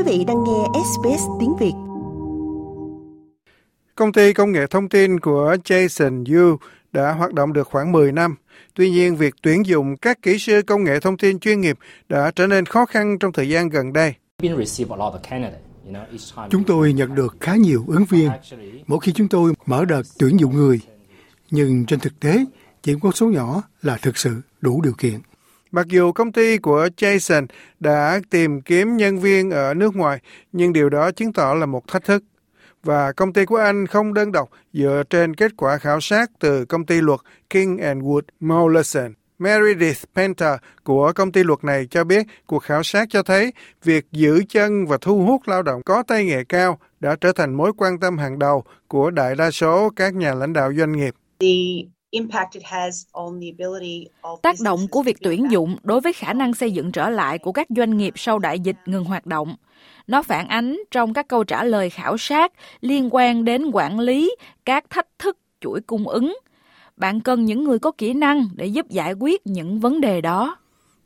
Quý vị đang nghe SBS tiếng Việt. Công ty công nghệ thông tin của Jason Yu đã hoạt động được khoảng 10 năm. Tuy nhiên, việc tuyển dụng các kỹ sư công nghệ thông tin chuyên nghiệp đã trở nên khó khăn trong thời gian gần đây. Chúng tôi nhận được khá nhiều ứng viên mỗi khi chúng tôi mở đợt tuyển dụng người. Nhưng trên thực tế, chỉ có số nhỏ là thực sự đủ điều kiện. Mặc dù công ty của Jason đã tìm kiếm nhân viên ở nước ngoài, nhưng điều đó chứng tỏ là một thách thức. Và công ty của anh không đơn độc dựa trên kết quả khảo sát từ công ty luật King and Wood Mollison. Meredith Painter của công ty luật này cho biết cuộc khảo sát cho thấy việc giữ chân và thu hút lao động có tay nghề cao đã trở thành mối quan tâm hàng đầu của đại đa số các nhà lãnh đạo doanh nghiệp. Tác động của việc tuyển dụng đối với khả năng xây dựng trở lại của các doanh nghiệp sau đại dịch ngừng hoạt động. Nó phản ánh trong các câu trả lời khảo sát liên quan đến quản lý các thách thức chuỗi cung ứng. Bạn cần những người có kỹ năng để giúp giải quyết những vấn đề đó.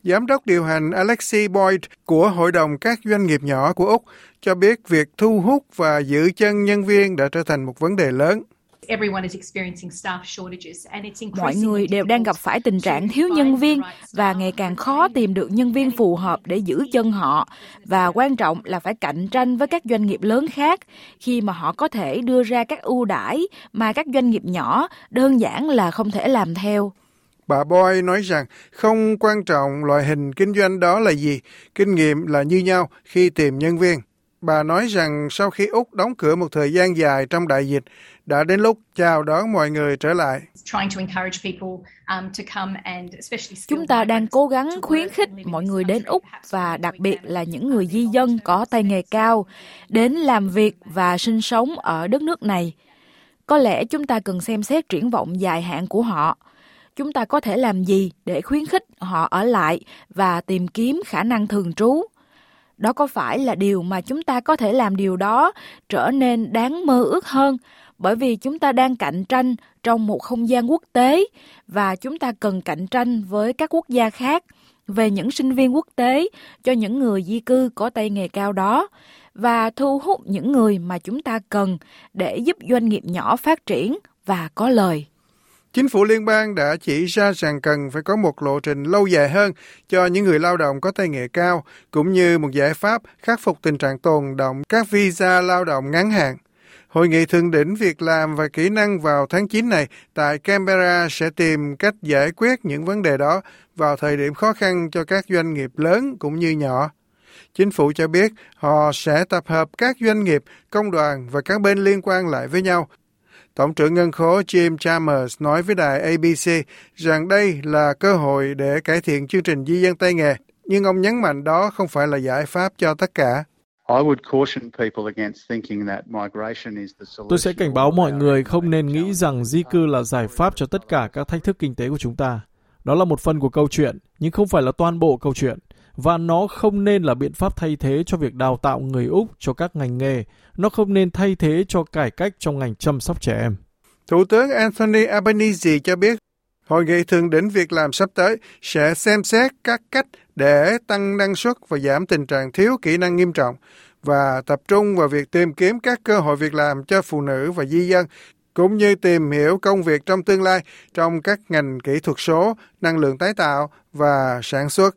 Giám đốc điều hành Alexi Boyd của Hội đồng các doanh nghiệp nhỏ của Úc cho biết việc thu hút và giữ chân nhân viên đã trở thành một vấn đề lớn. Mọi người đều đang gặp phải tình trạng thiếu nhân viên và ngày càng khó tìm được nhân viên phù hợp để giữ chân họ và quan trọng là phải cạnh tranh với các doanh nghiệp lớn khác khi mà họ có thể đưa ra các ưu đãi mà các doanh nghiệp nhỏ đơn giản là không thể làm theo. Bà Boy nói rằng không quan trọng loại hình kinh doanh đó là gì, kinh nghiệm là như nhau khi tìm nhân viên. Bà nói rằng sau khi Úc đóng cửa một thời gian dài trong đại dịch, đã đến lúc chào đón mọi người trở lại. Um, Chúng ta đang cố gắng khuyến khích mọi người đến Úc và đặc biệt là những người di dân có tay nghề cao đến làm việc và sinh sống ở đất nước này. Có lẽ chúng ta cần xem xét triển vọng dài hạn của họ. Chúng ta có thể làm gì để khuyến khích họ ở lại và tìm kiếm khả năng thường trú? Đó có phải là điều mà chúng ta có thể làm điều đó trở nên đáng mơ ước hơn bởi vì chúng ta đang cạnh tranh trong một không gian quốc tế và chúng ta cần cạnh tranh với các quốc gia khác về những sinh viên quốc tế cho những người di cư có tay nghề cao đó và thu hút những người mà chúng ta cần để giúp doanh nghiệp nhỏ phát triển và có lời. Chính phủ liên bang đã chỉ ra rằng cần phải có một lộ trình lâu dài hơn cho những người lao động có tay nghề cao, cũng như một giải pháp khắc phục tình trạng tồn động các visa lao động ngắn hạn. Hội nghị thượng đỉnh việc làm và kỹ năng vào tháng 9 này tại Canberra sẽ tìm cách giải quyết những vấn đề đó vào thời điểm khó khăn cho các doanh nghiệp lớn cũng như nhỏ. Chính phủ cho biết họ sẽ tập hợp các doanh nghiệp, công đoàn và các bên liên quan lại với nhau. Tổng trưởng ngân khố Jim Chalmers nói với đài ABC rằng đây là cơ hội để cải thiện chương trình di dân tay nghề, nhưng ông nhấn mạnh đó không phải là giải pháp cho tất cả. Tôi sẽ cảnh báo mọi người không nên nghĩ rằng di cư là giải pháp cho tất cả các thách thức kinh tế của chúng ta. Đó là một phần của câu chuyện, nhưng không phải là toàn bộ câu chuyện. Và nó không nên là biện pháp thay thế cho việc đào tạo người Úc cho các ngành nghề. Nó không nên thay thế cho cải cách trong ngành chăm sóc trẻ em. Thủ tướng Anthony Albanese cho biết Hội nghị thượng đỉnh việc làm sắp tới sẽ xem xét các cách để tăng năng suất và giảm tình trạng thiếu kỹ năng nghiêm trọng và tập trung vào việc tìm kiếm các cơ hội việc làm cho phụ nữ và di dân cũng như tìm hiểu công việc trong tương lai trong các ngành kỹ thuật số, năng lượng tái tạo và sản xuất.